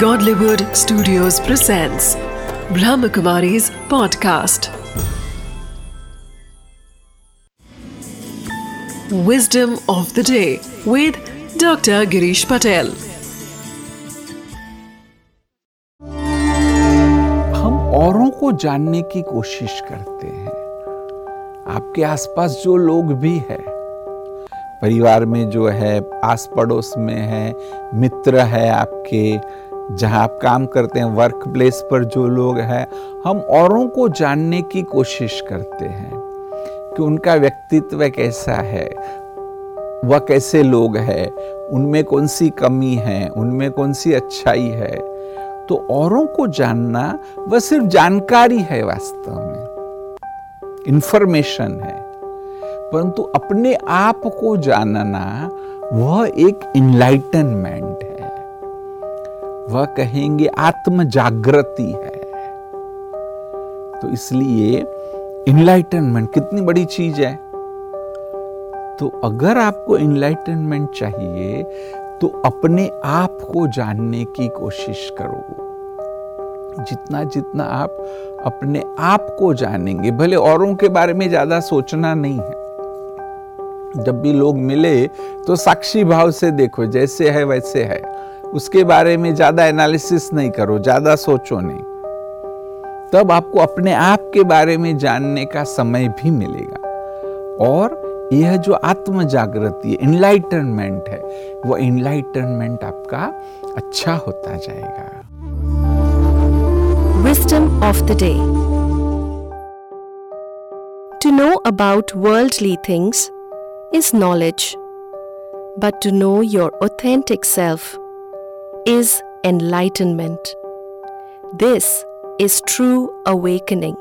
Godlywood Studios presents Brahmakumari's podcast. Wisdom of the day with Dr. Girish Patel. हम औरों को जानने की कोशिश करते हैं आपके आसपास जो लोग भी है परिवार में जो है आस पड़ोस में है मित्र है आपके जहाँ आप काम करते हैं वर्क प्लेस पर जो लोग हैं, हम औरों को जानने की कोशिश करते हैं कि उनका व्यक्तित्व कैसा है, वह कैसे लोग हैं, उनमें कौन सी कमी है, उनमें कौन सी अच्छाई है। तो औरों को जानना, वह सिर्फ़ जानकारी है वास्तव में। इंफॉर्मेशन है। परंतु अपने आप को जानना, वह एक इनलाइटनमेंट वह कहेंगे आत्म जागृति है। तो इसलिए इनलाइटनमेंट कितनी बड़ी चीज़ है। तो अगर आपको इनलाइटनमेंट चाहिए तो अपने आप को जानने की कोशिश करो। जितना जितना आप अपने आप को जानेंगे, भले औरों के बारे में ज़्यादा सोचना नहीं है। जब भी लोग मिले तो साक्षी भाव से देखो, जैसे है वैसे है। उसके बारे में ज़्यादा एनालिसिस नहीं करो ज़्यादा सोचो नहीं। तब आपको अपने आप के बारे में जानने का समय भी मिलेगा। और यह जो आत्म जागृति है इनलाइटनमेंट है वो इनलाइटनमेंट आपका अच्छा होता जाएगा। Wisdom of the day. To know about worldly things is knowledge, but to know your authentic self is enlightenment. This is true awakening.